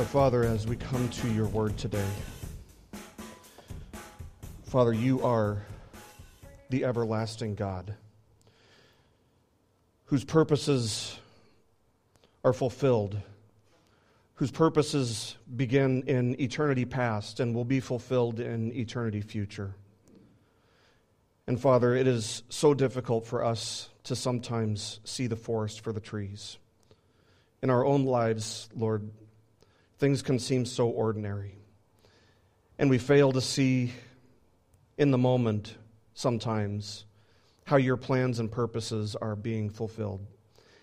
Our Father, as we come to your word today, Father, you are the everlasting God whose purposes are fulfilled, whose purposes begin in eternity past and will be fulfilled in eternity future. And Father, it is so difficult for us to sometimes see the forest for the trees. In our own lives, Lord, things can seem so ordinary. And we fail to see in the moment sometimes how your plans and purposes are being fulfilled.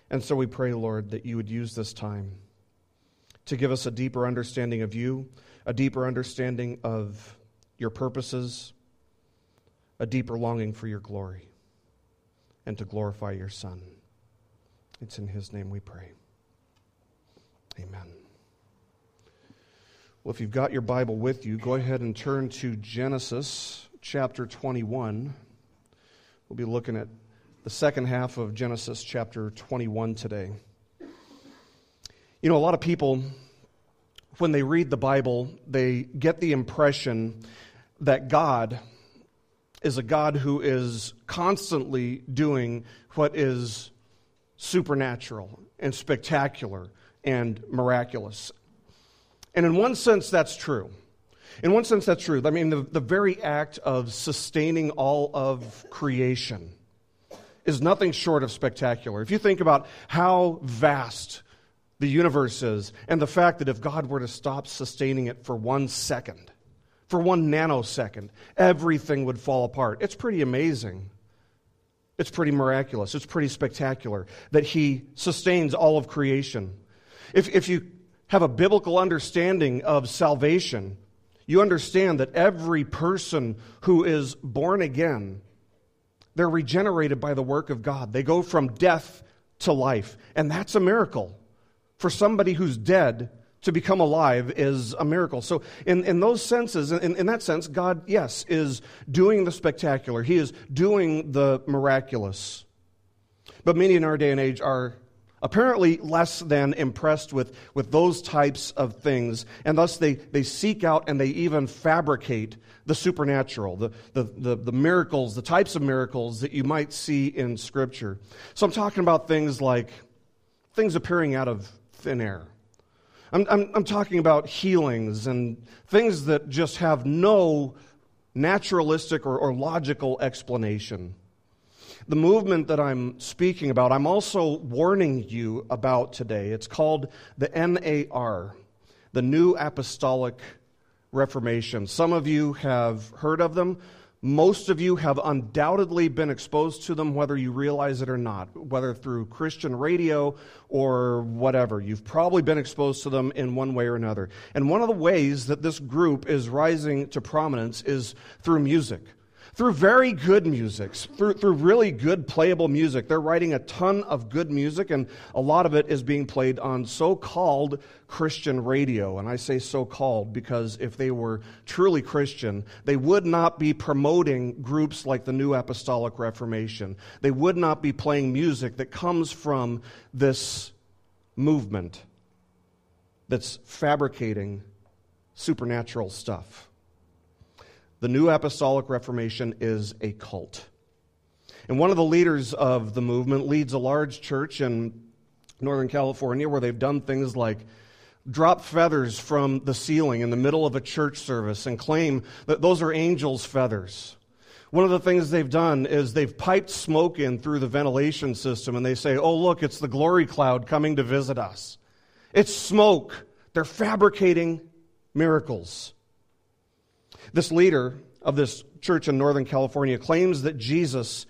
And so we pray, Lord, that you would use this time to give us a deeper understanding of you, a deeper understanding of your purposes, a deeper longing for your glory, and to glorify your Son. It's in his name we pray. Amen. Well, if you've got your Bible with you, go ahead and turn to Genesis chapter 21. We'll be looking at the second half of Genesis chapter 21 today. You know, a lot of people, when they read the Bible, they get the impression that God is a God who is constantly doing what is supernatural and spectacular and miraculous. And in one sense, that's true. In one sense, that's true. I mean, the, the very act of sustaining all of creation is nothing short of spectacular. If you think about how vast the universe is, and the fact that if God were to stop sustaining it for one second, for one nanosecond, everything would fall apart. It's pretty amazing. It's pretty miraculous. It's pretty spectacular that He sustains all of creation. If, if you have a biblical understanding of salvation, you understand that every person who is born again, they're regenerated by the work of God. They go from death to life. And that's a miracle. For somebody who's dead to become alive is a miracle. So, in, in those senses, in, in that sense, God, yes, is doing the spectacular. He is doing the miraculous. But many in our day and age are apparently less than impressed with, with those types of things, and thus they, they seek out and they even fabricate the supernatural, the, the, the, the, miracles, the types of miracles that you might see in Scripture. So I'm talking about things like things appearing out of thin air. I'm, I'm, I'm talking about healings and things that just have no naturalistic or, or logical explanation the movement that I'm speaking about, I'm also warning you about today. It's called the NAR, the New Apostolic Reformation. Some of you have heard of them. Most of you have undoubtedly been exposed to them, whether you realize it or not, whether through Christian radio or whatever. You've probably been exposed to them in one way or another. And one of the ways that this group is rising to prominence is through music through very good music, through, through really good playable music. They're writing a ton of good music, and a lot of it is being played on so called Christian radio. And I say so called because if they were truly Christian, they would not be promoting groups like the New Apostolic Reformation. They would not be playing music that comes from this movement that's fabricating supernatural stuff. The New Apostolic Reformation is a cult. And one of the leaders of the movement leads a large church in Northern California where they've done things like drop feathers from the ceiling in the middle of a church service and claim that those are angels' feathers. One of the things they've done is they've piped smoke in through the ventilation system and they say, oh, look, it's the glory cloud coming to visit us. It's smoke. They're fabricating miracles. This leader of this church in Northern California claims that Jesus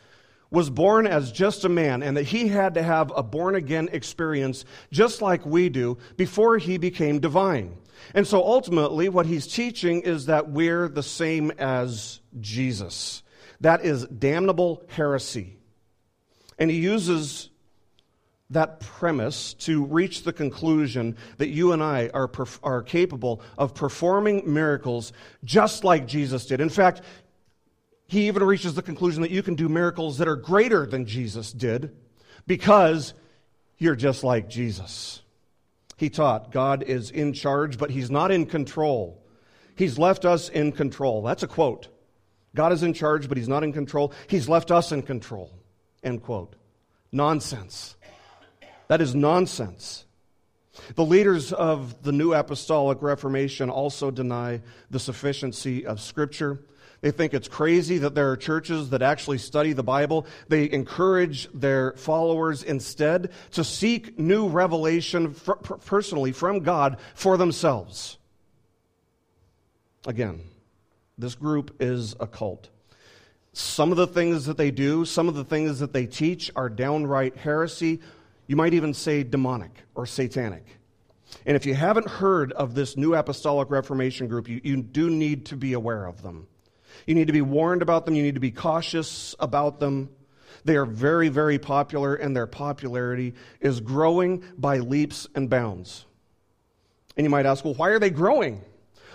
was born as just a man and that he had to have a born again experience just like we do before he became divine. And so ultimately, what he's teaching is that we're the same as Jesus. That is damnable heresy. And he uses that premise to reach the conclusion that you and I are, are capable of performing miracles just like Jesus did. In fact, he even reaches the conclusion that you can do miracles that are greater than Jesus did because you're just like Jesus. He taught God is in charge, but He's not in control. He's left us in control. That's a quote. God is in charge, but He's not in control. He's left us in control. End quote. Nonsense. That is nonsense. The leaders of the New Apostolic Reformation also deny the sufficiency of Scripture. They think it's crazy that there are churches that actually study the Bible. They encourage their followers instead to seek new revelation personally from God for themselves. Again, this group is a cult. Some of the things that they do, some of the things that they teach are downright heresy. You might even say demonic or satanic. And if you haven't heard of this new apostolic reformation group, you, you do need to be aware of them. You need to be warned about them. You need to be cautious about them. They are very, very popular, and their popularity is growing by leaps and bounds. And you might ask, well, why are they growing?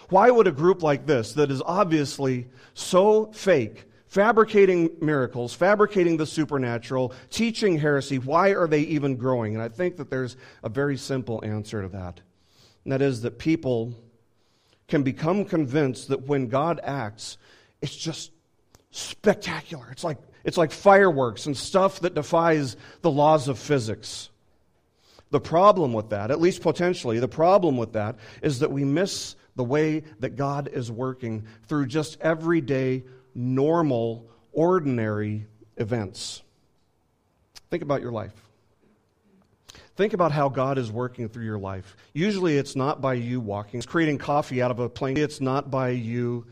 Why would a group like this, that is obviously so fake, fabricating miracles, fabricating the supernatural, teaching heresy, why are they even growing? And I think that there's a very simple answer to that. And that is that people can become convinced that when God acts, it's just spectacular. It's like, it's like fireworks and stuff that defies the laws of physics. The problem with that, at least potentially, the problem with that is that we miss the way that God is working through just everyday, normal, ordinary events. Think about your life. Think about how God is working through your life. Usually it's not by you walking, it's creating coffee out of a plain. It's not by you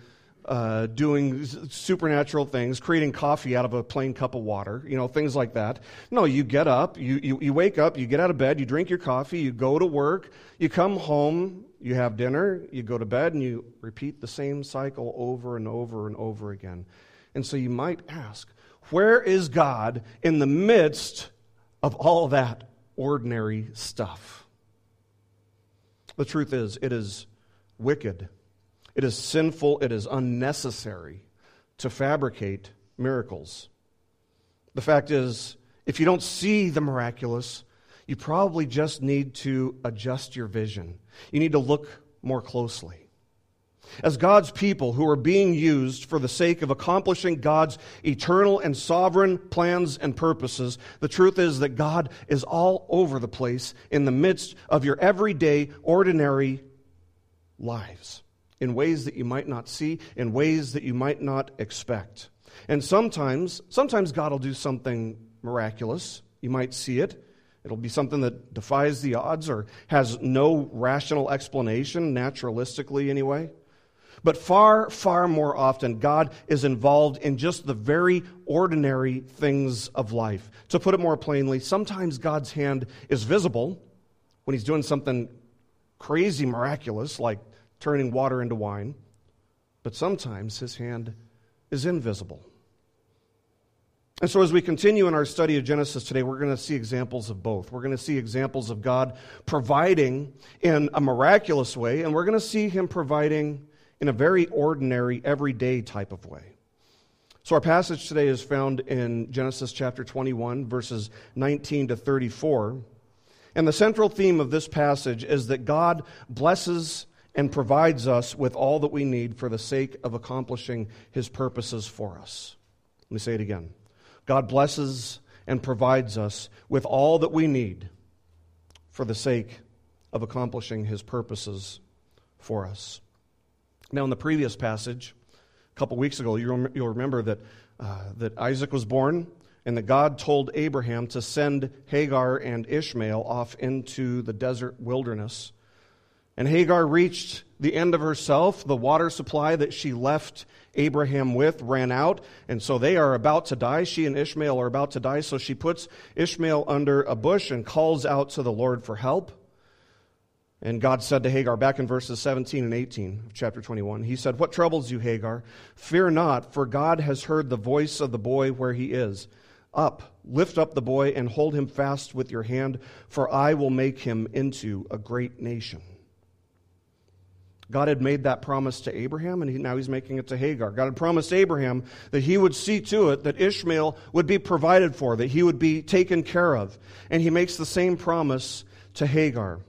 uh, doing supernatural things, creating coffee out of a plain cup of water, you know, things like that. No, you get up, you, you, you wake up, you get out of bed, you drink your coffee, you go to work, you come home, you have dinner, you go to bed, and you repeat the same cycle over and over and over again. And so you might ask, where is God in the midst of all that ordinary stuff? The truth is, it is wicked it is sinful, it is unnecessary to fabricate miracles. The fact is, if you don't see the miraculous, you probably just need to adjust your vision. You need to look more closely. As God's people who are being used for the sake of accomplishing God's eternal and sovereign plans and purposes, the truth is that God is all over the place in the midst of your everyday, ordinary lives in ways that you might not see, in ways that you might not expect. And sometimes, sometimes God will do something miraculous. You might see it. It'll be something that defies the odds or has no rational explanation, naturalistically anyway. But far, far more often, God is involved in just the very ordinary things of life. To put it more plainly, sometimes God's hand is visible when He's doing something crazy miraculous, like turning water into wine, but sometimes his hand is invisible. And so, as we continue in our study of Genesis today, we're going to see examples of both. We're going to see examples of God providing in a miraculous way, and we're going to see Him providing in a very ordinary, everyday type of way. So, our passage today is found in Genesis chapter 21, verses 19 to 34. And the central theme of this passage is that God blesses and provides us with all that we need for the sake of accomplishing his purposes for us. Let me say it again. God blesses and provides us with all that we need for the sake of accomplishing his purposes for us. Now, in the previous passage, a couple weeks ago, you'll remember that, uh, that Isaac was born and that God told Abraham to send Hagar and Ishmael off into the desert wilderness and Hagar reached the end of herself. The water supply that she left Abraham with ran out, and so they are about to die. She and Ishmael are about to die, so she puts Ishmael under a bush and calls out to the Lord for help. And God said to Hagar, back in verses 17 and 18 of chapter 21, He said, What troubles you, Hagar? Fear not, for God has heard the voice of the boy where he is. Up, lift up the boy, and hold him fast with your hand, for I will make him into a great nation. God had made that promise to Abraham, and he, now he's making it to Hagar. God had promised Abraham that he would see to it that Ishmael would be provided for, that he would be taken care of. And he makes the same promise to Hagar.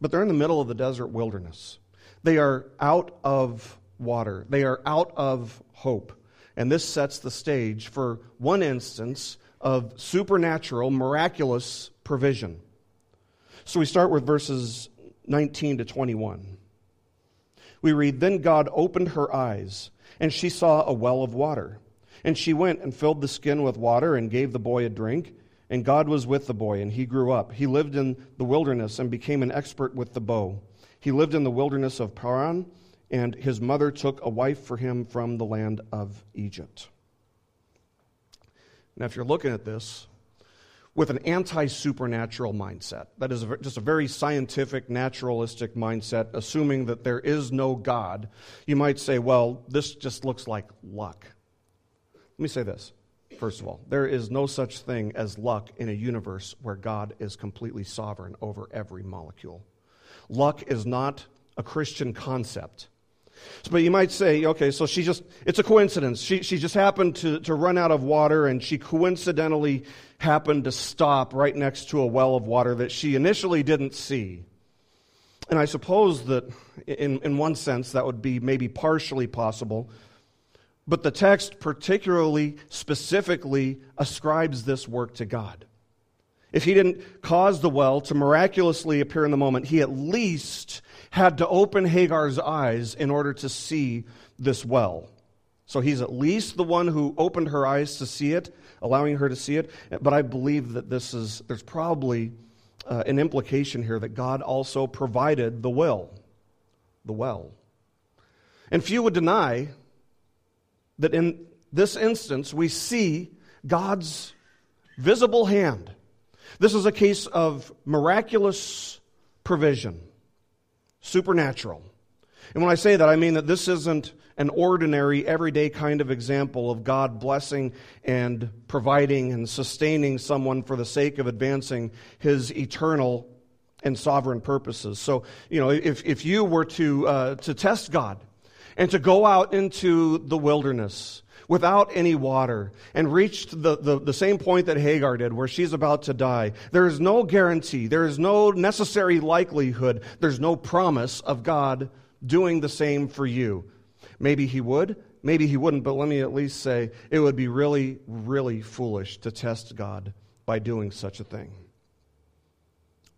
but they're in the middle of the desert wilderness. They are out of water, they are out of hope. And this sets the stage for one instance of supernatural, miraculous provision. So we start with verses 19 to 21. We read Then God opened her eyes, and she saw a well of water. And she went and filled the skin with water and gave the boy a drink. And God was with the boy, and he grew up. He lived in the wilderness and became an expert with the bow. He lived in the wilderness of Paran, and his mother took a wife for him from the land of Egypt. Now, if you're looking at this with an anti supernatural mindset, that is just a very scientific, naturalistic mindset, assuming that there is no God, you might say, well, this just looks like luck. Let me say this First of all, there is no such thing as luck in a universe where God is completely sovereign over every molecule. Luck is not a Christian concept. But you might say, okay, so she just, it's a coincidence. She, she just happened to, to run out of water and she coincidentally happened to stop right next to a well of water that she initially didn't see. And I suppose that in, in one sense that would be maybe partially possible. But the text particularly, specifically ascribes this work to God. If he didn't cause the well to miraculously appear in the moment, he at least had to open Hagar's eyes in order to see this well. So he's at least the one who opened her eyes to see it, allowing her to see it. But I believe that this is, there's probably uh, an implication here that God also provided the well. The well. And few would deny that in this instance we see God's visible hand. This is a case of miraculous provision, supernatural. And when I say that, I mean that this isn't an ordinary, everyday kind of example of God blessing and providing and sustaining someone for the sake of advancing his eternal and sovereign purposes. So, you know, if, if you were to, uh, to test God, and to go out into the wilderness without any water and reached the, the, the, same point that Hagar did, where she's about to die. There is no guarantee, there is no necessary likelihood, there's no promise of God doing the same for you. Maybe He would, maybe He wouldn't, but let me at least say it would be really, really foolish to test God by doing such a thing.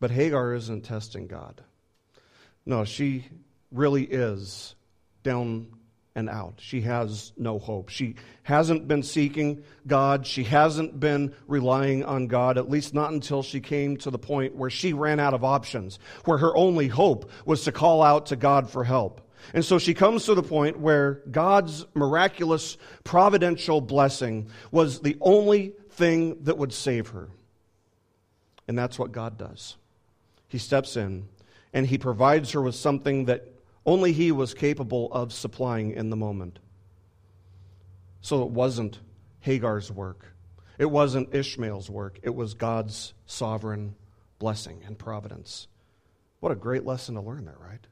But Hagar isn't testing God. No, she really is down and out. She has no hope. She hasn't been seeking God. She hasn't been relying on God, at least not until she came to the point where she ran out of options, where her only hope was to call out to God for help. And so she comes to the point where God's miraculous providential blessing was the only thing that would save her. And that's what God does. He steps in and he provides her with something that only he was capable of supplying in the moment. So it wasn't Hagar's work. It wasn't Ishmael's work. It was God's sovereign blessing and providence. What a great lesson to learn there, right?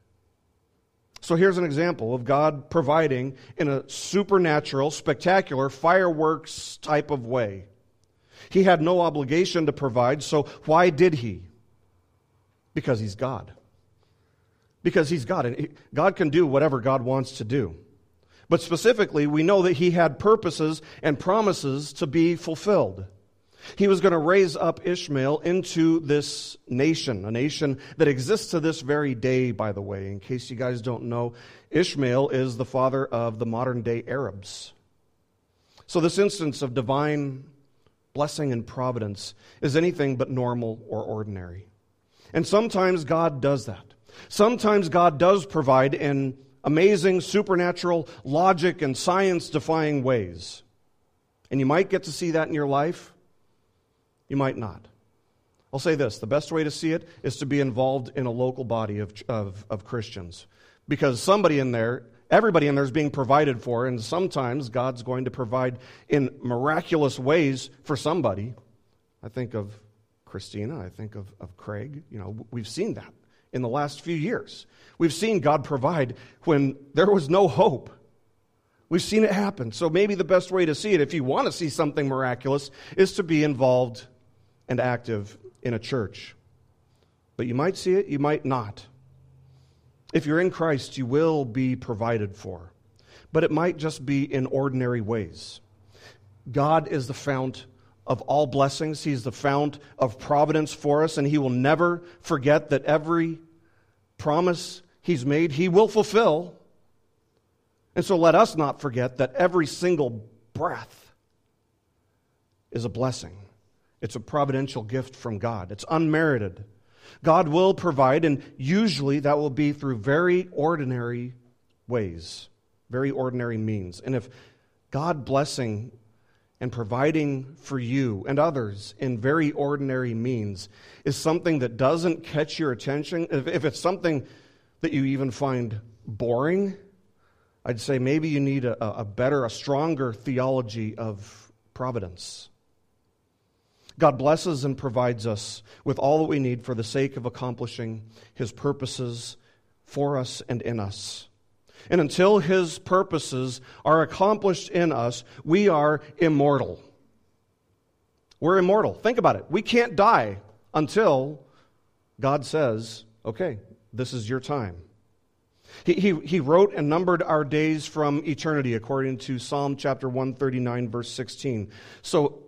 So here's an example of God providing in a supernatural, spectacular, fireworks type of way. He had no obligation to provide, so why did he? Because he's God because he's God, and God can do whatever God wants to do. But specifically, we know that he had purposes and promises to be fulfilled. He was going to raise up Ishmael into this nation, a nation that exists to this very day, by the way. In case you guys don't know, Ishmael is the father of the modern day Arabs. So, this instance of divine blessing and providence is anything but normal or ordinary. And sometimes God does that. Sometimes God does provide in amazing, supernatural, logic, and science defying ways. And you might get to see that in your life, you might not. I'll say this the best way to see it is to be involved in a local body of, of, of Christians. Because somebody in there, everybody in there is being provided for, and sometimes God's going to provide in miraculous ways for somebody. I think of Christina, I think of, of Craig. You know, we've seen that in the last few years. We've seen God provide when there was no hope. We've seen it happen. So maybe the best way to see it, if you want to see something miraculous, is to be involved and active in a church. But you might see it, you might not. If you're in Christ, you will be provided for. But it might just be in ordinary ways. God is the fount of all blessings. He's the fount of providence for us, and He will never forget that every promise He's made, He will fulfill. And so let us not forget that every single breath is a blessing. It's a providential gift from God, it's unmerited. God will provide, and usually that will be through very ordinary ways, very ordinary means. And if God blessing and providing for you and others in very ordinary means is something that doesn't catch your attention, if, if it's something that you even find boring, I'd say maybe you need a, a better, a stronger theology of providence. God blesses and provides us with all that we need for the sake of accomplishing His purposes for us and in us. And until his purposes are accomplished in us, we are immortal. We're immortal. Think about it. We can't die until God says, okay, this is your time. He, he, he wrote and numbered our days from eternity, according to Psalm chapter 139, verse 16. So,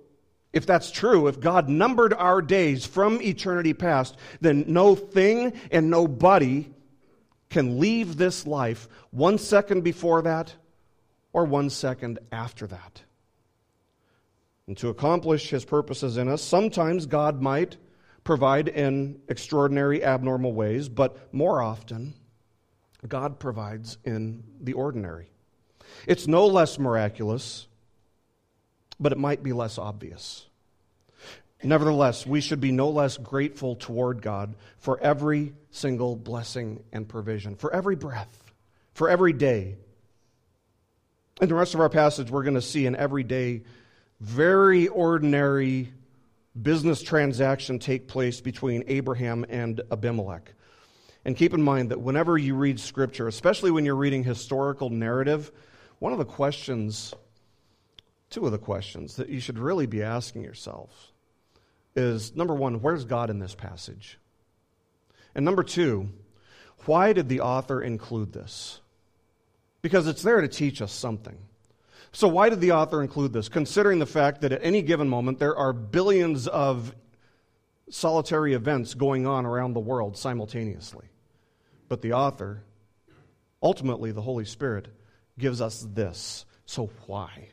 if that's true, if God numbered our days from eternity past, then no thing and nobody can leave this life one second before that or one second after that. And to accomplish his purposes in us, sometimes God might provide in extraordinary, abnormal ways, but more often, God provides in the ordinary. It's no less miraculous, but it might be less obvious. Nevertheless, we should be no less grateful toward God for every single blessing and provision, for every breath, for every day. In the rest of our passage, we're going to see an everyday, very ordinary business transaction take place between Abraham and Abimelech. And keep in mind that whenever you read Scripture, especially when you're reading historical narrative, one of the questions, two of the questions that you should really be asking yourself is number one, where's God in this passage? And number two, why did the author include this? Because it's there to teach us something. So, why did the author include this? Considering the fact that at any given moment there are billions of solitary events going on around the world simultaneously. But the author, ultimately the Holy Spirit, gives us this. So, why?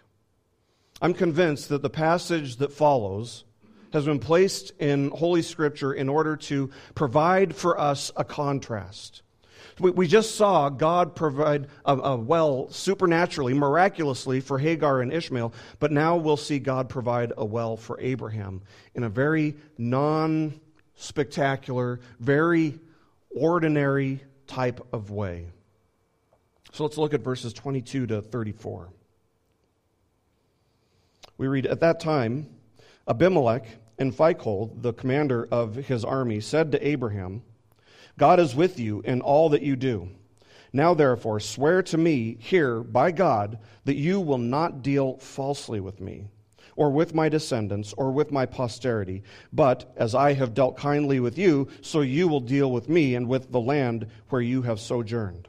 I'm convinced that the passage that follows has been placed in Holy Scripture in order to provide for us a contrast. We, just saw God provide a, a well supernaturally, miraculously for Hagar and Ishmael, but now we'll see God provide a well for Abraham in a very non spectacular, very ordinary type of way. So let's look at verses 22 to 34. We read, At that time, Abimelech and Phicol, the commander of his army, said to Abraham, God is with you in all that you do. Now, therefore, swear to me here by God that you will not deal falsely with me, or with my descendants, or with my posterity, but as I have dealt kindly with you, so you will deal with me and with the land where you have sojourned.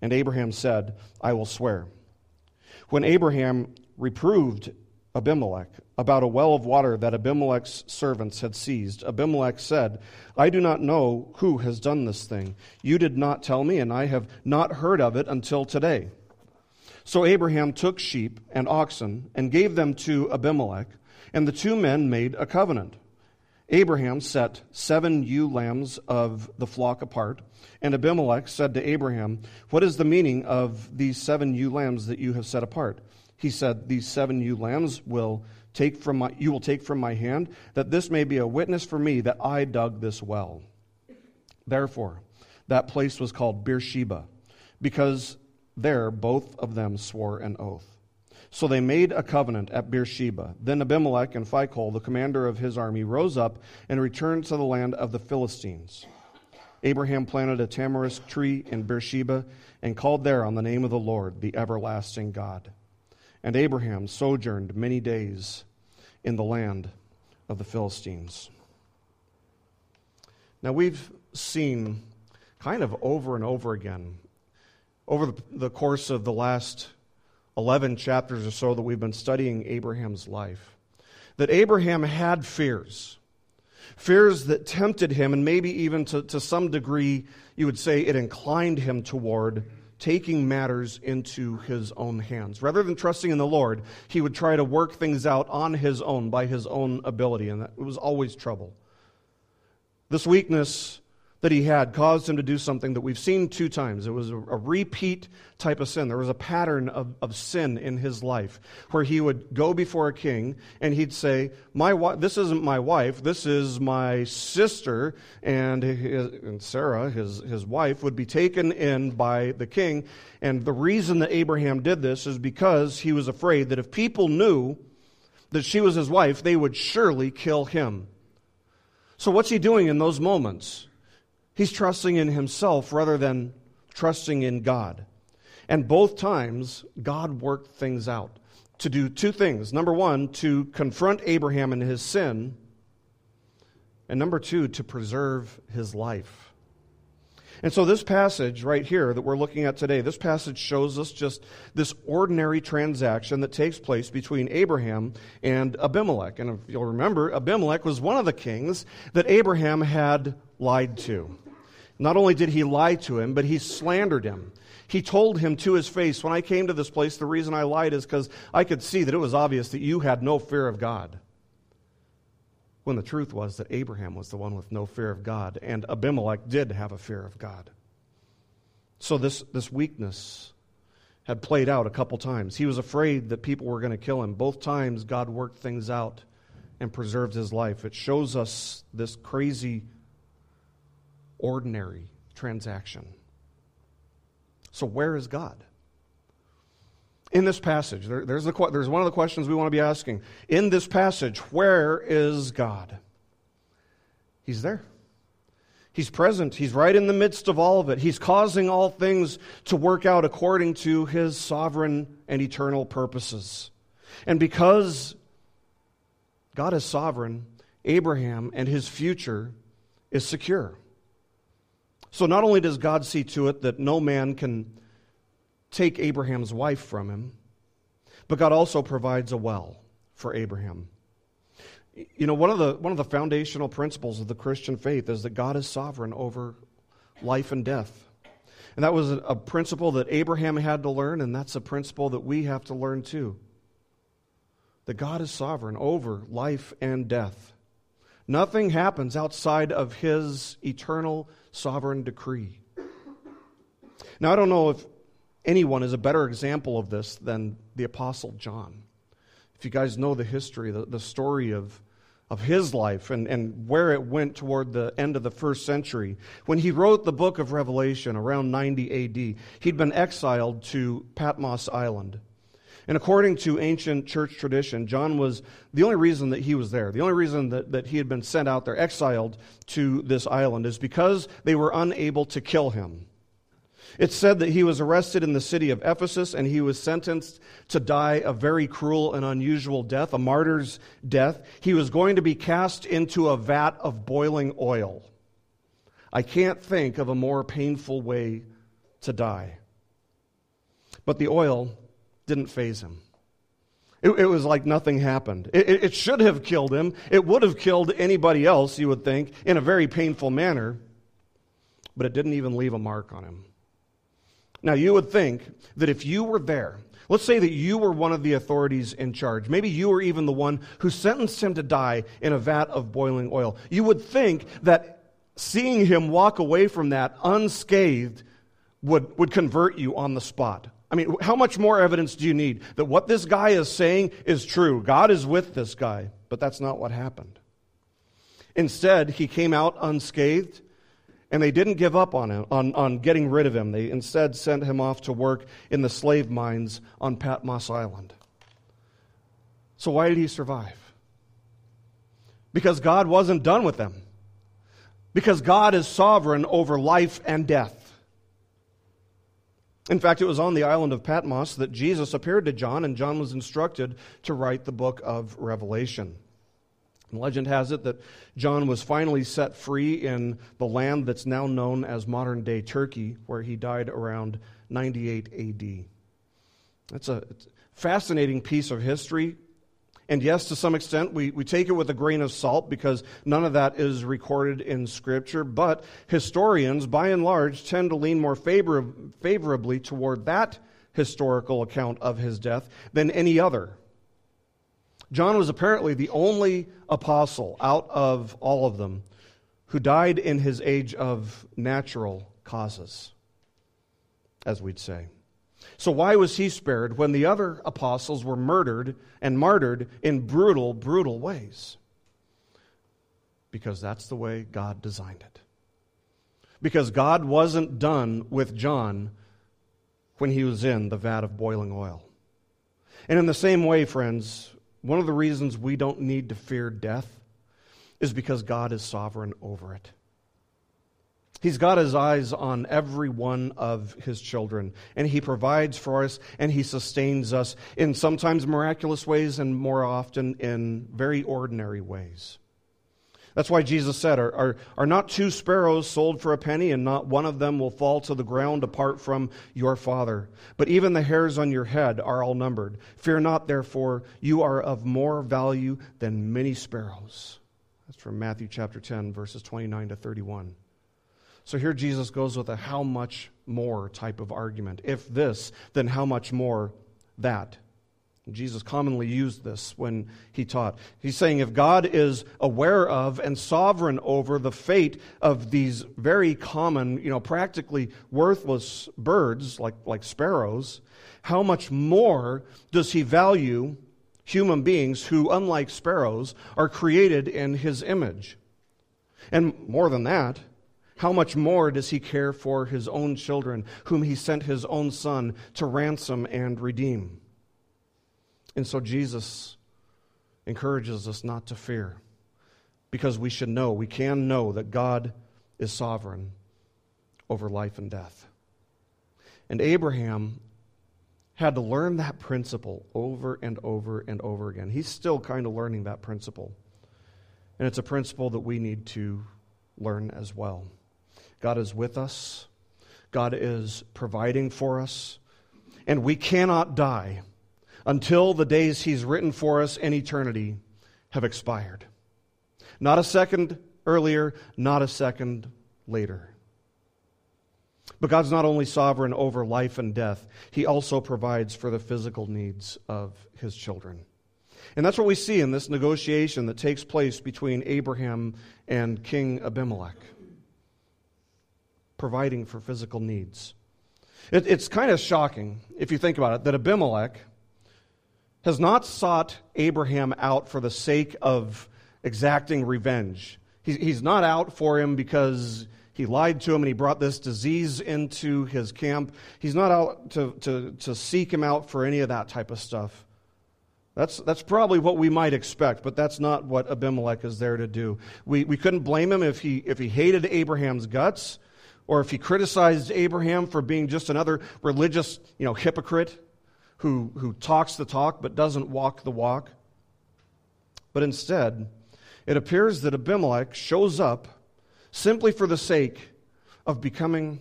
And Abraham said, I will swear. When Abraham reproved Abimelech about a well of water that Abimelech's servants had seized. Abimelech said, I do not know who has done this thing. You did not tell me, and I have not heard of it until today. So Abraham took sheep and oxen and gave them to Abimelech, and the two men made a covenant. Abraham set seven ewe lambs of the flock apart, and Abimelech said to Abraham, What is the meaning of these seven ewe lambs that you have set apart? He said, These seven ewe lambs will take from my, you will take from my hand, that this may be a witness for me that I dug this well. Therefore, that place was called Beersheba, because there both of them swore an oath. So they made a covenant at Beersheba. Then Abimelech and Phicol, the commander of his army, rose up and returned to the land of the Philistines. Abraham planted a tamarisk tree in Beersheba and called there on the name of the Lord, the everlasting God. And Abraham sojourned many days in the land of the Philistines. Now, we've seen kind of over and over again, over the, course of the last 11 chapters or so that we've been studying Abraham's life, that Abraham had fears. Fears that tempted him, and maybe even to, to some degree, you would say it inclined him toward taking matters into his own hands. Rather than trusting in the Lord, he would try to work things out on his own, by his own ability, and that, was always trouble. This weakness that he had caused him to do something that we've seen two times. It was a, repeat type of sin. There was a pattern of, of sin in his life where he would go before a king and he'd say, my wa- This isn't my wife, this is my sister. And, his, and Sarah, his, his wife, would be taken in by the king. And the reason that Abraham did this is because he was afraid that if people knew that she was his wife, they would surely kill him. So, what's he doing in those moments? He's trusting in himself rather than trusting in God. And both times, God worked things out to do two things. Number one, to confront Abraham in his sin, and number two, to preserve his life. And so, this passage right here that we're looking at today, this passage shows us just this ordinary transaction that takes place between Abraham and Abimelech. And if you'll remember, Abimelech was one of the kings that Abraham had lied to. Not only did he lie to him, but he slandered him. He told him to his face, When I came to this place, the reason I lied is because I could see that it was obvious that you had no fear of God. When the truth was that Abraham was the one with no fear of God, and Abimelech did have a fear of God. So this, this weakness had played out a couple times. He was afraid that people were going to kill him. Both times, God worked things out and preserved his life. It shows us this crazy ordinary transaction. So, where is God? In this passage, there, there's, the, there's one of the questions we want to be asking. In this passage, where is God? He's there. He's present. He's right in the midst of all of it. He's causing all things to work out according to his sovereign and eternal purposes. And because God is sovereign, Abraham and his future is secure. So not only does God see to it that no man can take Abraham's wife from him, but God also provides a well for Abraham. You know, one of the one of the foundational principles of the Christian faith is that God is sovereign over life and death. And that was a, principle that Abraham had to learn, and that's a principle that we have to learn too. That God is sovereign over life and death. Nothing happens outside of his eternal sovereign decree. Now, I don't know if anyone is a better example of this than the Apostle John. If you guys know the history, the, the story of, of his life and, and where it went toward the end of the first century, when he wrote the book of Revelation around 90 AD, he'd been exiled to Patmos Island. And according to ancient church tradition, John was the only reason that he was there, the only reason that, that he had been sent out there, exiled to this island, is because they were unable to kill him. It's said that he was arrested in the city of Ephesus and he was sentenced to die a very cruel and unusual death, a martyr's death. He was going to be cast into a vat of boiling oil. I can't think of a more painful way to die. But the oil didn't faze him. It, it, was like nothing happened. It, it, it should have killed him. It would have killed anybody else, you would think, in a very painful manner, but it didn't even leave a mark on him. Now, you would think that if you were there, let's say that you were one of the authorities in charge, maybe you were even the one who sentenced him to die in a vat of boiling oil, you would think that seeing him walk away from that unscathed would, would convert you on the spot. I mean, how much more evidence do you need that what this guy is saying is true? God is with this guy. But that's not what happened. Instead, he came out unscathed, and they didn't give up on him, on, on getting rid of him. They instead sent him off to work in the slave mines on Patmos Island. So, why did he survive? Because God wasn't done with them. Because God is sovereign over life and death. In fact, it was on the island of Patmos that Jesus appeared to John, and John was instructed to write the book of Revelation. Legend has it that John was finally set free in the land that's now known as modern day Turkey, where he died around 98 AD. That's a fascinating piece of history. And yes, to some extent, we, we take it with a grain of salt because none of that is recorded in Scripture. But historians, by and large, tend to lean more favor, favorably toward that historical account of his death than any other. John was apparently the only apostle out of all of them who died in his age of natural causes, as we'd say. So, why was he spared when the other apostles were murdered and martyred in brutal, brutal ways? Because that's the way God designed it. Because God wasn't done with John when he was in the vat of boiling oil. And in the same way, friends, one of the reasons we don't need to fear death is because God is sovereign over it. He's got his eyes on every one of his children, and he provides for us and he sustains us in sometimes miraculous ways and more often in very ordinary ways. That's why Jesus said, are, are, are not two sparrows sold for a penny, and not one of them will fall to the ground apart from your Father? But even the hairs on your head are all numbered. Fear not, therefore, you are of more value than many sparrows. That's from Matthew chapter 10, verses 29 to 31. So here Jesus goes with a how much more type of argument. If this, then how much more that? Jesus commonly used this when he taught. He's saying if God is aware of and sovereign over the fate of these very common, you know, practically worthless birds like, like sparrows, how much more does he value human beings who, unlike sparrows, are created in his image? And more than that, how much more does he care for his own children, whom he sent his own son to ransom and redeem? And so Jesus encourages us not to fear because we should know, we can know that God is sovereign over life and death. And Abraham had to learn that principle over and over and over again. He's still kind of learning that principle. And it's a principle that we need to learn as well. God is with us, God is providing for us, and we cannot die until the days He's written for us in eternity have expired. Not a second earlier, not a second later. But God's not only sovereign over life and death, He also provides for the physical needs of His children. And that's what we see in this negotiation that takes place between Abraham and King Abimelech providing for physical needs. It, it's kind of shocking, if you think about it, that Abimelech has not sought Abraham out for the sake of exacting revenge. he's not out for him because he lied to him and he brought this disease into his camp. He's not out to, to, to seek him out for any of that type of stuff. That's, that's probably what we might expect, but that's not what Abimelech is there to do. We, we couldn't blame him if he, if he hated Abraham's guts or if he criticized Abraham for being just another religious you know, hypocrite who, who talks the talk but doesn't walk the walk. But instead, it appears that Abimelech shows up simply for the sake of becoming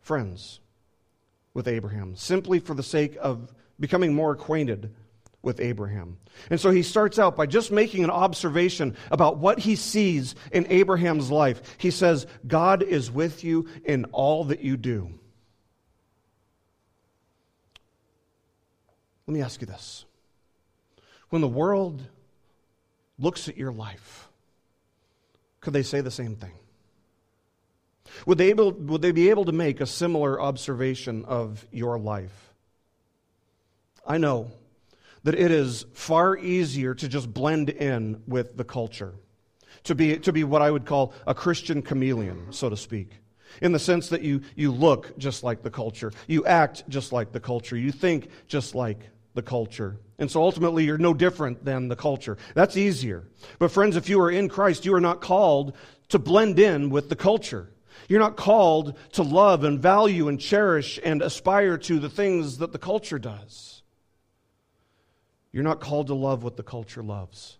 friends with Abraham, simply for the sake of becoming more acquainted with Abraham. And so he starts out by just making an observation about what he sees in Abraham's life. He says, God is with you in all that you do. Let me ask you this. When the world looks at your life, could they say the same thing? Would they, able, would they be able to make a similar observation of your life? I know that it is far easier to just blend in with the culture, to be, to be what I would call a Christian chameleon, so to speak in the sense that you, you look just like the culture, you act just like the culture, you think just like the culture. And so ultimately, you're no different than the culture. That's easier. But, friends, if you are in Christ, you are not called to blend in with the culture. You're not called to love and value and cherish and aspire to the things that the culture does. You're not called to love what the culture loves.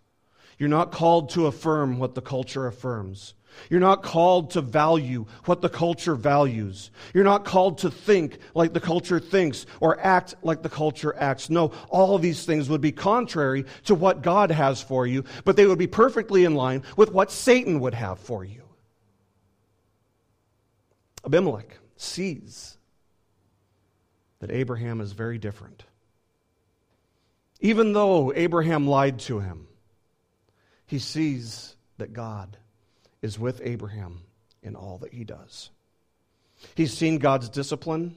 You're not called to affirm what the culture affirms. You're not called to value what the culture values. You're not called to think like the culture thinks or act like the culture acts. No, all these things would be contrary to what God has for you, but they would be perfectly in line with what Satan would have for you. Abimelech sees that Abraham is very different. Even though Abraham lied to him, he sees that God is with Abraham in all that he does. He's seen God's discipline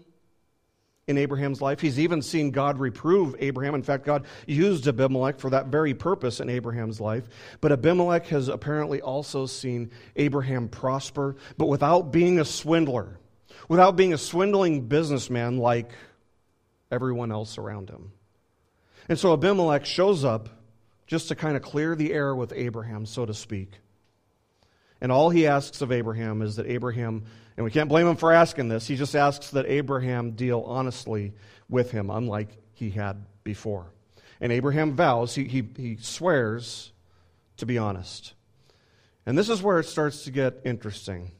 in Abraham's life. He's even seen God reprove Abraham. In fact, God used Abimelech for that very purpose in Abraham's life. But Abimelech has apparently also seen Abraham prosper, but without being a swindler, without being a swindling businessman like everyone else around him. And so Abimelech shows up just to kind of clear the air with Abraham, so to speak. And all he asks of Abraham is that Abraham, and we can't blame him for asking this, he just asks that Abraham deal honestly with him, unlike he had before. And Abraham vows, he, he, he swears to be honest. And this is where it starts to get interesting.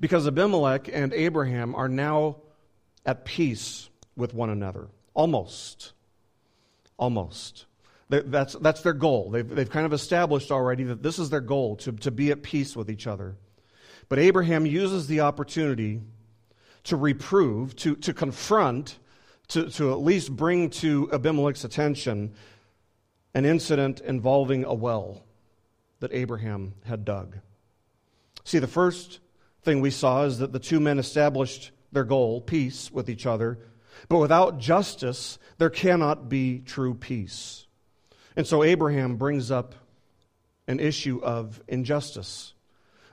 Because Abimelech and Abraham are now at peace with one another. Almost. Almost. That's, that's their goal. They've, they've kind of established already that this is their goal, to, to be at peace with each other. But Abraham uses the opportunity to reprove, to, to confront, to, to at least bring to Abimelech's attention an incident involving a well that Abraham had dug. See, the first thing we saw is that the two men established their goal, peace with each other, but without justice, there cannot be true peace. And so Abraham brings up an issue of injustice.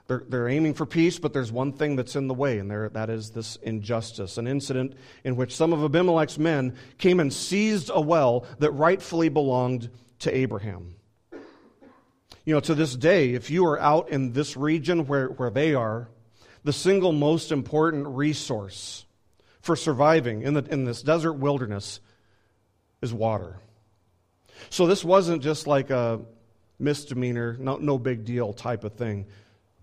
They're, they're aiming for peace, but there's one thing that's in the way, and there, that is this injustice. An incident in which some of Abimelech's men came and seized a well that rightfully belonged to Abraham. You know, to this day, if you are out in this region where, where they are, the single most important resource for surviving in, the, in this desert wilderness is water. So this wasn't just like a misdemeanor, no, no big deal type of thing.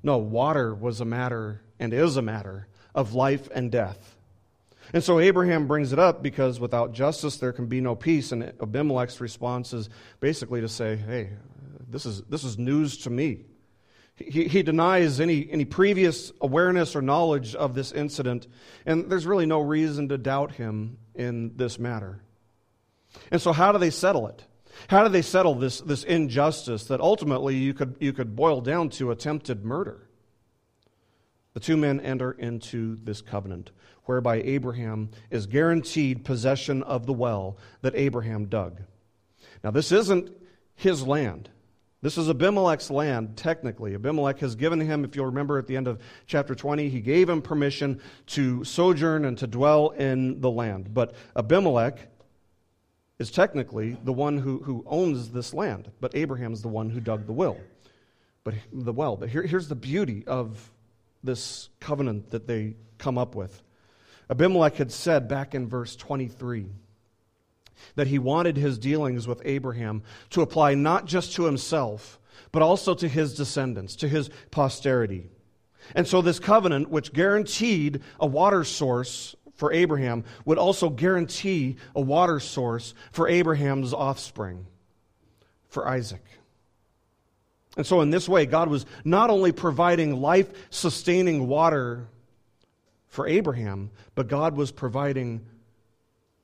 No, water was a matter and is a matter of life and death. And so Abraham brings it up because without justice there can be no peace. And Abimelech's response is basically to say, hey, this is, this is news to me. He, he denies any, any previous awareness or knowledge of this incident, and there's really no reason to doubt him in this matter. And so, how do they settle it? How do they settle this, this injustice that ultimately you could, you could boil down to attempted murder? The two men enter into this covenant whereby Abraham is guaranteed possession of the well that Abraham dug. Now, this isn't his land. This is Abimelech's land, technically. Abimelech has given him, if you'll remember at the end of chapter 20, he gave him permission to sojourn and to dwell in the land. But Abimelech is technically the one who, who owns this land, but Abraham is the one who dug the well. But the well. But here, here's the beauty of this covenant that they come up with. Abimelech had said back in verse 23 that he wanted his dealings with Abraham to apply not just to himself, but also to his descendants, to his posterity. And so, this covenant, which guaranteed a water source for Abraham would also guarantee a water source for Abraham's offspring, for Isaac. And so, in this way, God was not only providing life sustaining water for Abraham, but God was providing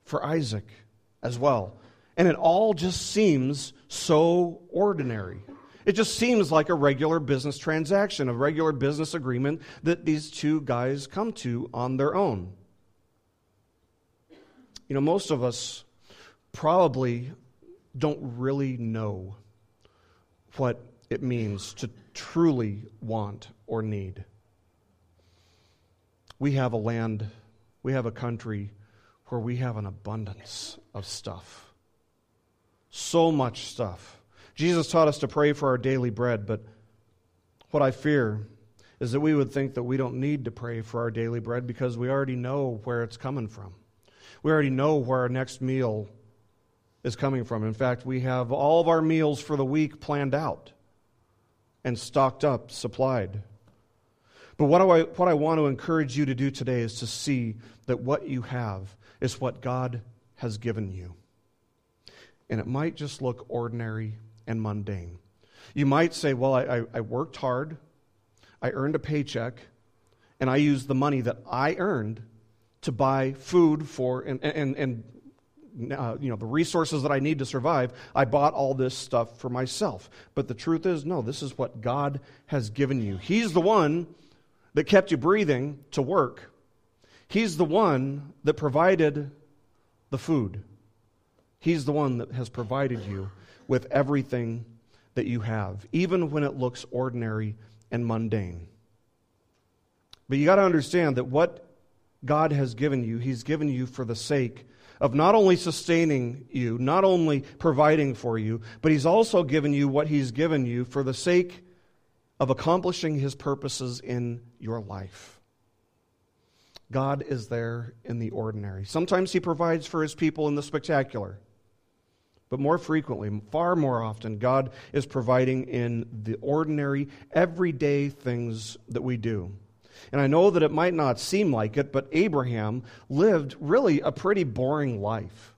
for Isaac as well. And it all just seems so ordinary. It just seems like a regular business transaction, a regular business agreement that these two guys come to on their own. You know, most of us probably don't really know what it means to truly want or need. We have a land, we have a country where we have an abundance of stuff. So much stuff. Jesus taught us to pray for our daily bread, but what I fear is that we would think that we don't need to pray for our daily bread because we already know where it's coming from. We already know where our next meal is coming from. In fact, we have all of our meals for the week planned out and stocked up, supplied. But what, I, what I want to encourage you to do today is to see that what you have is what God has given you. And it might just look ordinary and mundane. You might say, Well, I, I worked hard, I earned a paycheck, and I used the money that I earned to buy food for and, and, and uh, you know the resources that I need to survive. I bought all this stuff for myself. But the truth is, no, this is what God has given you. He's the one that kept you breathing to work. He's the one that provided the food. He's the one that has provided you with everything that you have, even when it looks ordinary and mundane. But you got to understand that what God has given you, He's given you for the sake of not only sustaining you, not only providing for you, but He's also given you what He's given you for the sake of accomplishing His purposes in your life. God is there in the ordinary. Sometimes He provides for His people in the spectacular. But more frequently, far more often, God is providing in the ordinary, everyday things that we do. And I know that it might not seem like it, but Abraham lived really a pretty boring life.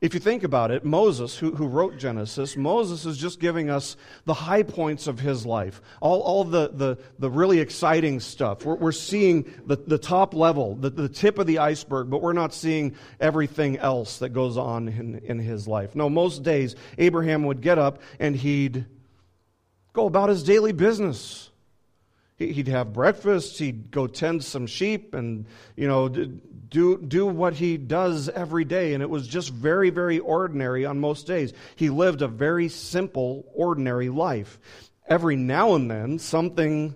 If you think about it, Moses, who, who wrote Genesis, Moses is just giving us the high points of his life, all, all the, the, the really exciting stuff. We're, we're seeing the, the top level, the, the tip of the iceberg, but we're not seeing everything else that goes on in, in his life. No, most days, Abraham would get up and he'd go about his daily business. He'd have breakfast, he'd go tend some sheep, and, you know, do, do what he does every day. And it was just very, very ordinary on most days. He lived a very simple, ordinary life. Every now and then, something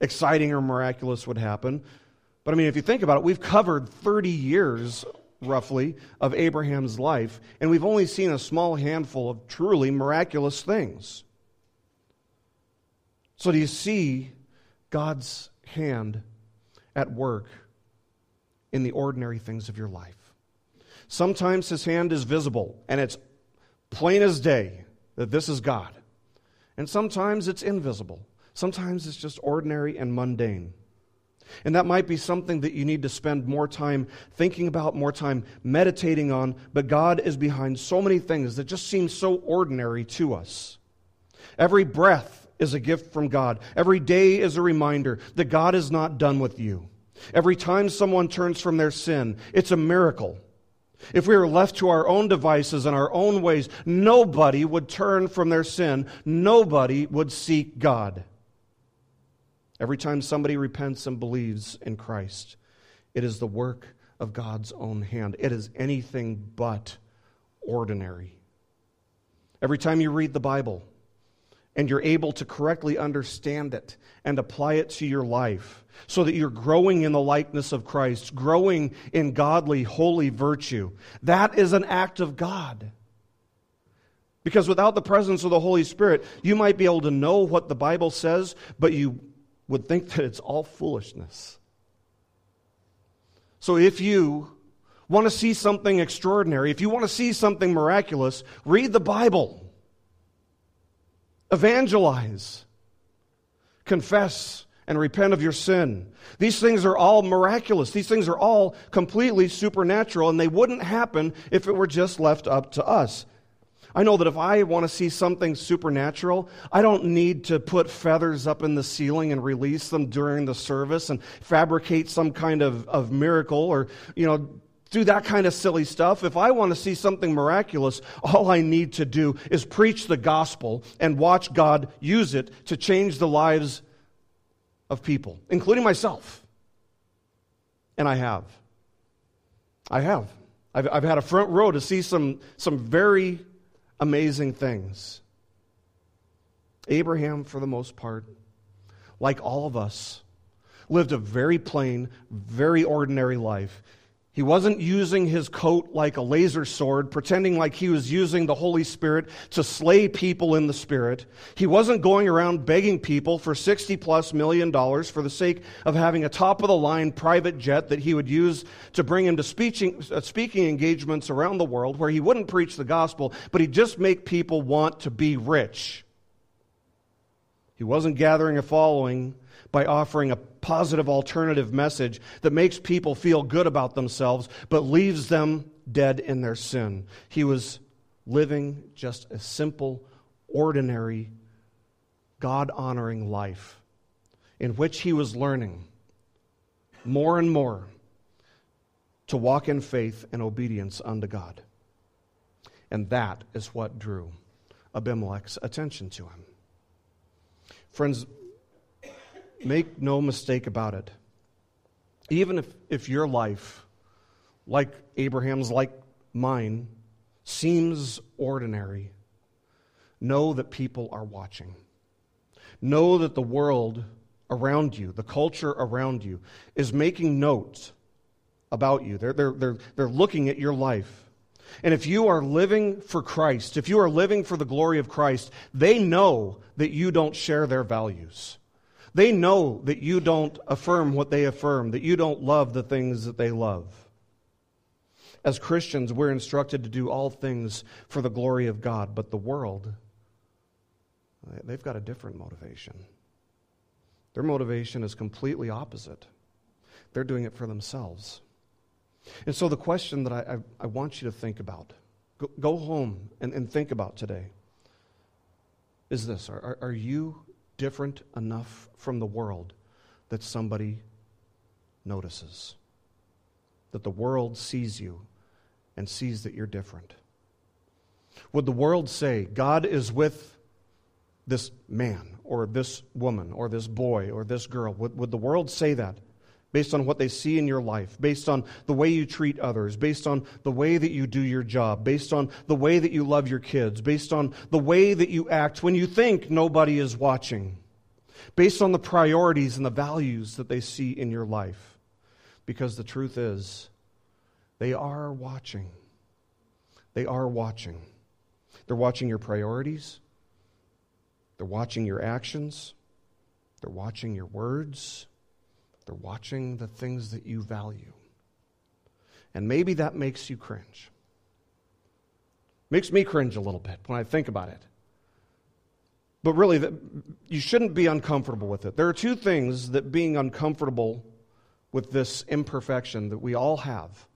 exciting or miraculous would happen. But I mean, if you think about it, we've covered 30 years roughly of Abraham's life, and we've only seen a small handful of truly miraculous things. So, do you see God's hand at work in the ordinary things of your life. Sometimes his hand is visible and it's plain as day that this is God. And sometimes it's invisible. Sometimes it's just ordinary and mundane. And that might be something that you need to spend more time thinking about, more time meditating on. But God is behind so many things that just seem so ordinary to us. Every breath is a gift from God. Every day is a reminder that God is not done with you. Every time someone turns from their sin, it's a miracle. If we were left to our own devices and our own ways, nobody would turn from their sin. Nobody would seek God. Every time somebody repents and believes in Christ, it is the work of God's own hand. It is anything but ordinary. Every time you read the Bible, and you're able to correctly understand it and apply it to your life so that you're growing in the likeness of Christ, growing in godly, holy virtue. That is an act of God. Because without the presence of the Holy Spirit, you might be able to know what the Bible says, but you would think that it's all foolishness. So if you want to see something extraordinary, if you want to see something miraculous, read the Bible evangelize, confess, and repent of your sin. These things are all miraculous. These things are all completely supernatural, and they wouldn't happen if it were just left up to us. I know that if I want to see something supernatural, I don't need to put feathers up in the ceiling and release them during the service and fabricate some kind of, of miracle or, you know, do that kind of silly stuff. If I want to see something miraculous, all I need to do is preach the gospel and watch God use it to change the lives of people, including myself. And I have. I have. I've, I've had a front row to see some, some very amazing things. Abraham, for the most part, like all of us, lived a very plain, very ordinary life. He wasn't using his coat like a laser sword, pretending like he was using the Holy Spirit to slay people in the Spirit. He wasn't going around begging people for 60 plus million dollars for the sake of having a top of the line private jet that he would use to bring him to speaking, uh, speaking engagements around the world where he wouldn't preach the gospel, but he'd just make people want to be rich. He wasn't gathering a following by offering a positive alternative message that makes people feel good about themselves but leaves them dead in their sin. He was living just a simple, ordinary, God honoring life in which he was learning more and more to walk in faith and obedience unto God. And that is what drew Abimelech's attention to him. Friends, Make no mistake about it. Even if, if your life, like Abraham's, like mine, seems ordinary, know that people are watching. Know that the world around you, the culture around you, is making notes about you. They're, they're, they're, they're looking at your life. And if you are living for Christ, if you are living for the glory of Christ, they know that you don't share their values. They know that you don't affirm what they affirm, that you don't love the things that they love. As Christians, we're instructed to do all things for the glory of God, but the world, they've got a different motivation. Their motivation is completely opposite. They're doing it for themselves. And so, the question that I, I, I want you to think about, go, go home and, and, think about today, is this Are, are you different enough from the world that somebody notices. That the world sees you and sees that you're different. Would the world say, God is with this man or this woman or this boy or this girl? Would, would the world say that? Based on what they see in your life, based on the way you treat others, based on the way that you do your job, based on the way that you love your kids, based on the way that you act when you think nobody is watching, based on the priorities and the values that they see in your life. Because the truth is, they are watching. They are watching. They're watching your priorities. They're watching your actions. They're watching your words. They're watching the things that you value. And maybe that makes you cringe. Makes me cringe a little bit when I think about it. But really, you shouldn't be uncomfortable with it. There are two things that being uncomfortable with this imperfection that we all have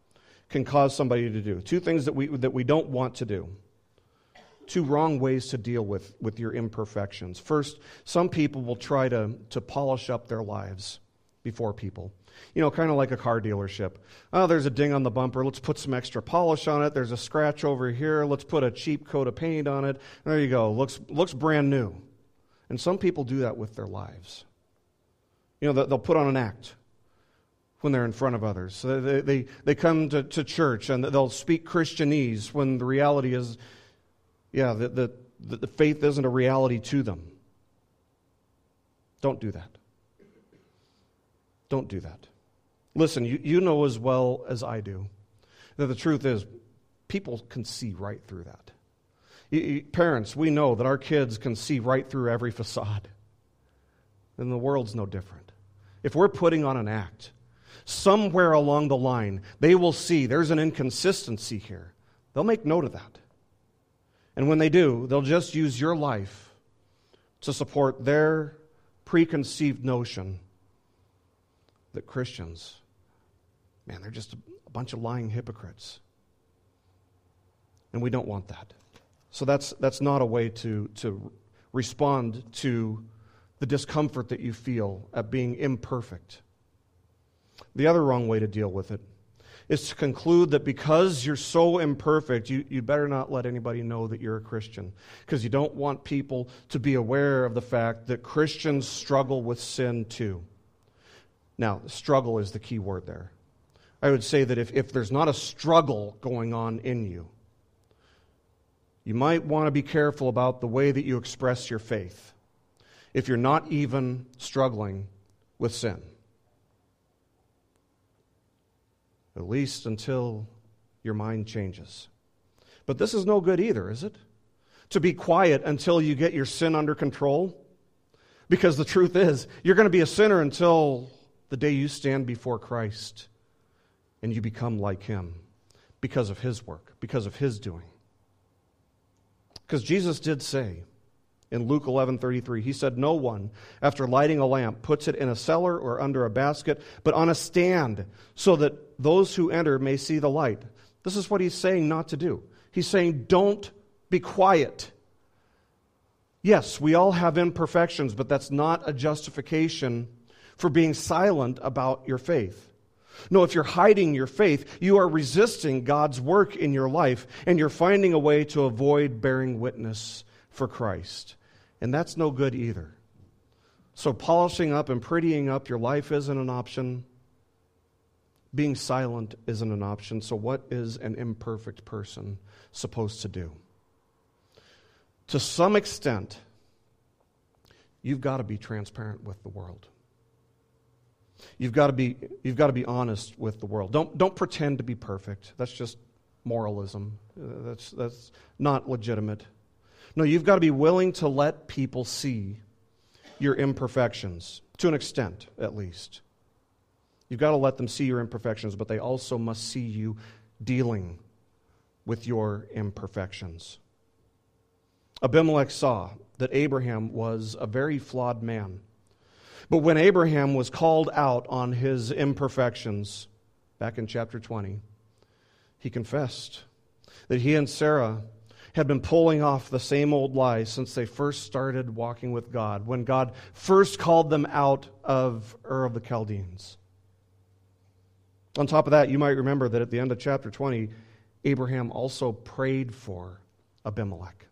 can cause somebody to do. Two things that we, that we don't want to do. Two wrong ways to deal with, with your imperfections. First, some people will try to, to polish up their lives before people. You know, kind of like a car dealership. Oh, there's a ding on the bumper. Let's put some extra polish on it. There's a scratch over here. Let's put a cheap coat of paint on it. There you go. Looks, looks brand new. And some people do that with their lives. You know, they'll put on an act when they're in front of others. So they, they, they come to, to church and they'll speak Christianese when the reality is, yeah, that the, the faith isn't a reality to them. Don't do that. Don't do that. Listen, you, you know as well as I do that the truth is people can see right through that. Parents, we know that our kids can see right through every facade. And the world's no different. If we're putting on an act, somewhere along the line, they will see there's an inconsistency here. They'll make note of that. And when they do, they'll just use your life to support their preconceived notion that Christians, man, they're just a bunch of lying hypocrites. And we don't want that. So that's, that's not a way to, to respond to the discomfort that you feel at being imperfect. The other wrong way to deal with it is to conclude that because you're so imperfect, you, you better not let anybody know that you're a Christian. Because you don't want people to be aware of the fact that Christians struggle with sin too. Now, struggle is the key word there. I would say that if, if there's not a struggle going on in you, you might want to be careful about the way that you express your faith if you're not even struggling with sin. at least until your mind changes. But this is no good either, is it? To be quiet until you get your sin under control. Because the truth is, you're going to be a sinner until the day you stand before Christ and you become like Him because of His work, because of His doing. Because Jesus did say in Luke 11:33, he said, "No one, after lighting a lamp, puts it in a cellar or under a basket, but on a stand, so that those who enter may see the light." This is what he's saying not to do. He's saying, "Don't be quiet." Yes, we all have imperfections, but that's not a justification for being silent about your faith. No, if you're hiding your faith, you are resisting God's work in your life and you're finding a way to avoid bearing witness for Christ. And that's no good either. So, polishing up and prettying up your life isn't an option. Being silent isn't an option. So, what is an imperfect person supposed to do? To some extent, you've got to be transparent with the world. You've got to be, you've got to be honest with the world. Don't, don't pretend to be perfect. That's just moralism. Uh, that's, that's not legitimate. No, you've got to be willing to let people see your imperfections, to an extent at least. You've got to let them see your imperfections, but they also must see you dealing with your imperfections. Abimelech saw that Abraham was a very flawed man. But when Abraham was called out on his imperfections, back in chapter 20, he confessed that he and Sarah had been pulling off the same old lies since they first started walking with God, when God first called them out of Ur of the Chaldeans. On top of that, you might remember that at the end of chapter 20, Abraham also prayed for Abimelech.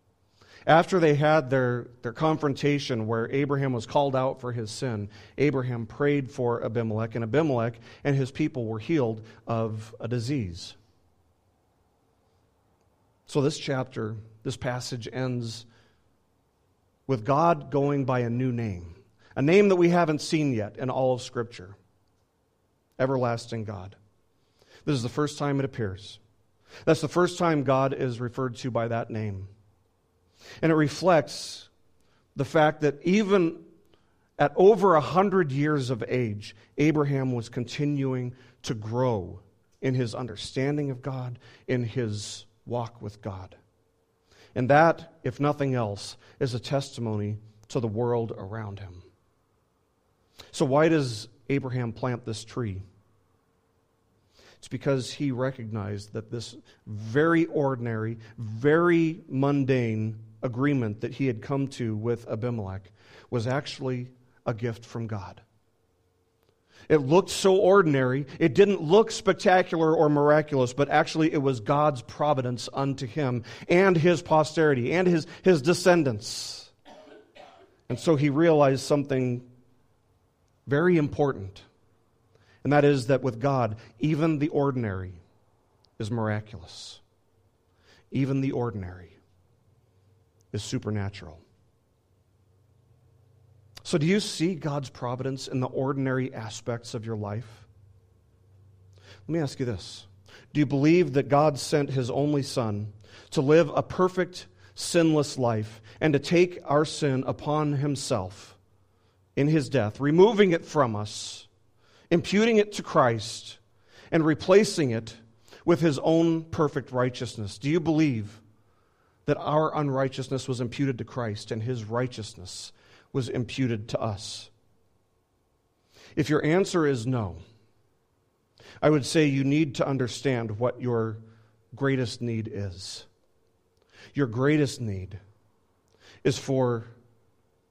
After they had their, their confrontation where Abraham was called out for his sin, Abraham prayed for Abimelech, and Abimelech and his people were healed of a disease. So, this chapter, this passage ends with God going by a new name, a name that we haven't seen yet in all of Scripture Everlasting God. This is the first time it appears. That's the first time God is referred to by that name. And it reflects the fact that even at over a hundred years of age, Abraham was continuing to grow in his understanding of God, in his walk with God. And that, if nothing else, is a testimony to the world around him. So, why does Abraham plant this tree? It's because he recognized that this very ordinary, very mundane agreement that he had come to with Abimelech was actually a gift from God. It looked so ordinary. It didn't look spectacular or miraculous, but actually it was God's providence unto him and his posterity and his, his descendants. And so he realized something very important, and that is that with God, even the ordinary is miraculous. Even the ordinary is supernatural. So, do you see God's providence in the ordinary aspects of your life? Let me ask you this Do you believe that God sent his only Son to live a perfect, sinless life and to take our sin upon himself in his death, removing it from us, imputing it to Christ, and replacing it with his own perfect righteousness? Do you believe that our unrighteousness was imputed to Christ and his righteousness was imputed to us? If your answer is no, I would say you need to understand what your greatest need is. Your greatest need is for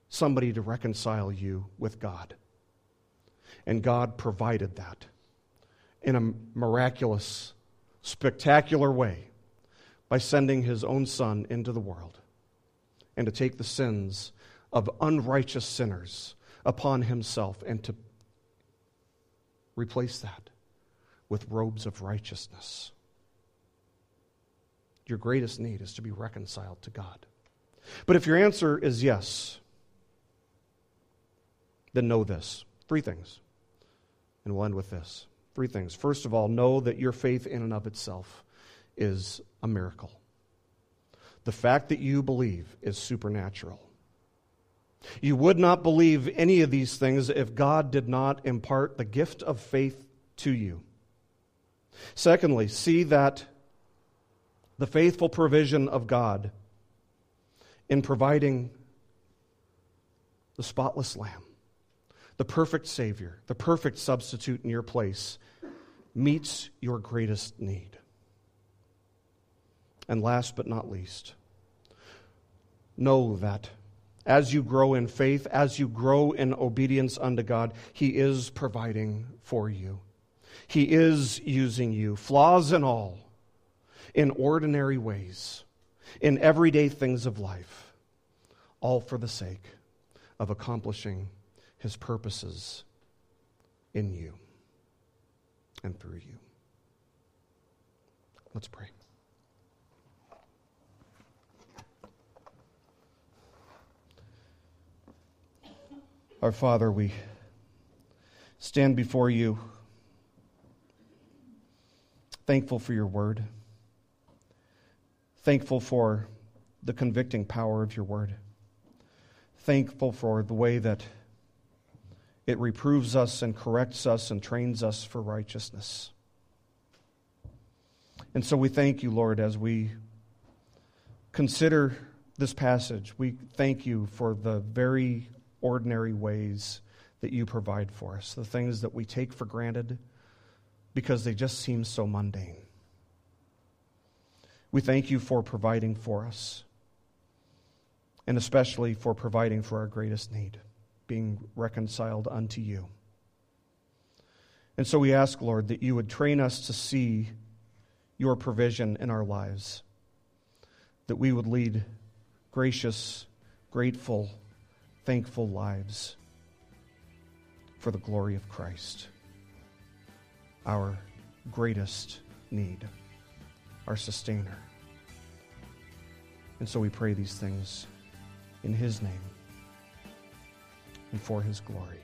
somebody to reconcile you with God. And God provided that in a miraculous, spectacular way by sending his own Son into the world and to take the sins of unrighteous sinners upon himself and to replace that with robes of righteousness. Your greatest need is to be reconciled to God. But if your answer is yes, then know this three things. And we'll end with this. Three things. First of all, know that your faith in and of itself is a miracle. The fact that you believe is supernatural. You would not believe any of these things if God did not impart the gift of faith to you. Secondly, see that the faithful provision of God in providing the spotless Lamb, the perfect Savior, the perfect substitute in your place, meets your greatest need. And last but not least, know that as you grow in faith, as you grow in obedience unto God, He is providing for you. He is using you, flaws and all, in ordinary ways, in everyday things of life, all for the sake of accomplishing His purposes in you and through you. Let's pray. Our Father, we stand before you thankful for your word, thankful for the convicting power of your word, thankful for the way that it reproves us and corrects us and trains us for righteousness. And so we thank you, Lord, as we consider this passage. We thank you for the very ordinary ways that you provide for us, the things that we take for granted because they just seem so mundane. We thank you for providing for us, and especially for providing for our greatest need, being reconciled unto you. And so we ask, Lord, that you would train us to see your provision in our lives, that we would lead gracious, grateful, thankful lives for the glory of Christ, our greatest need, our sustainer. And so we pray these things in His name and for His glory.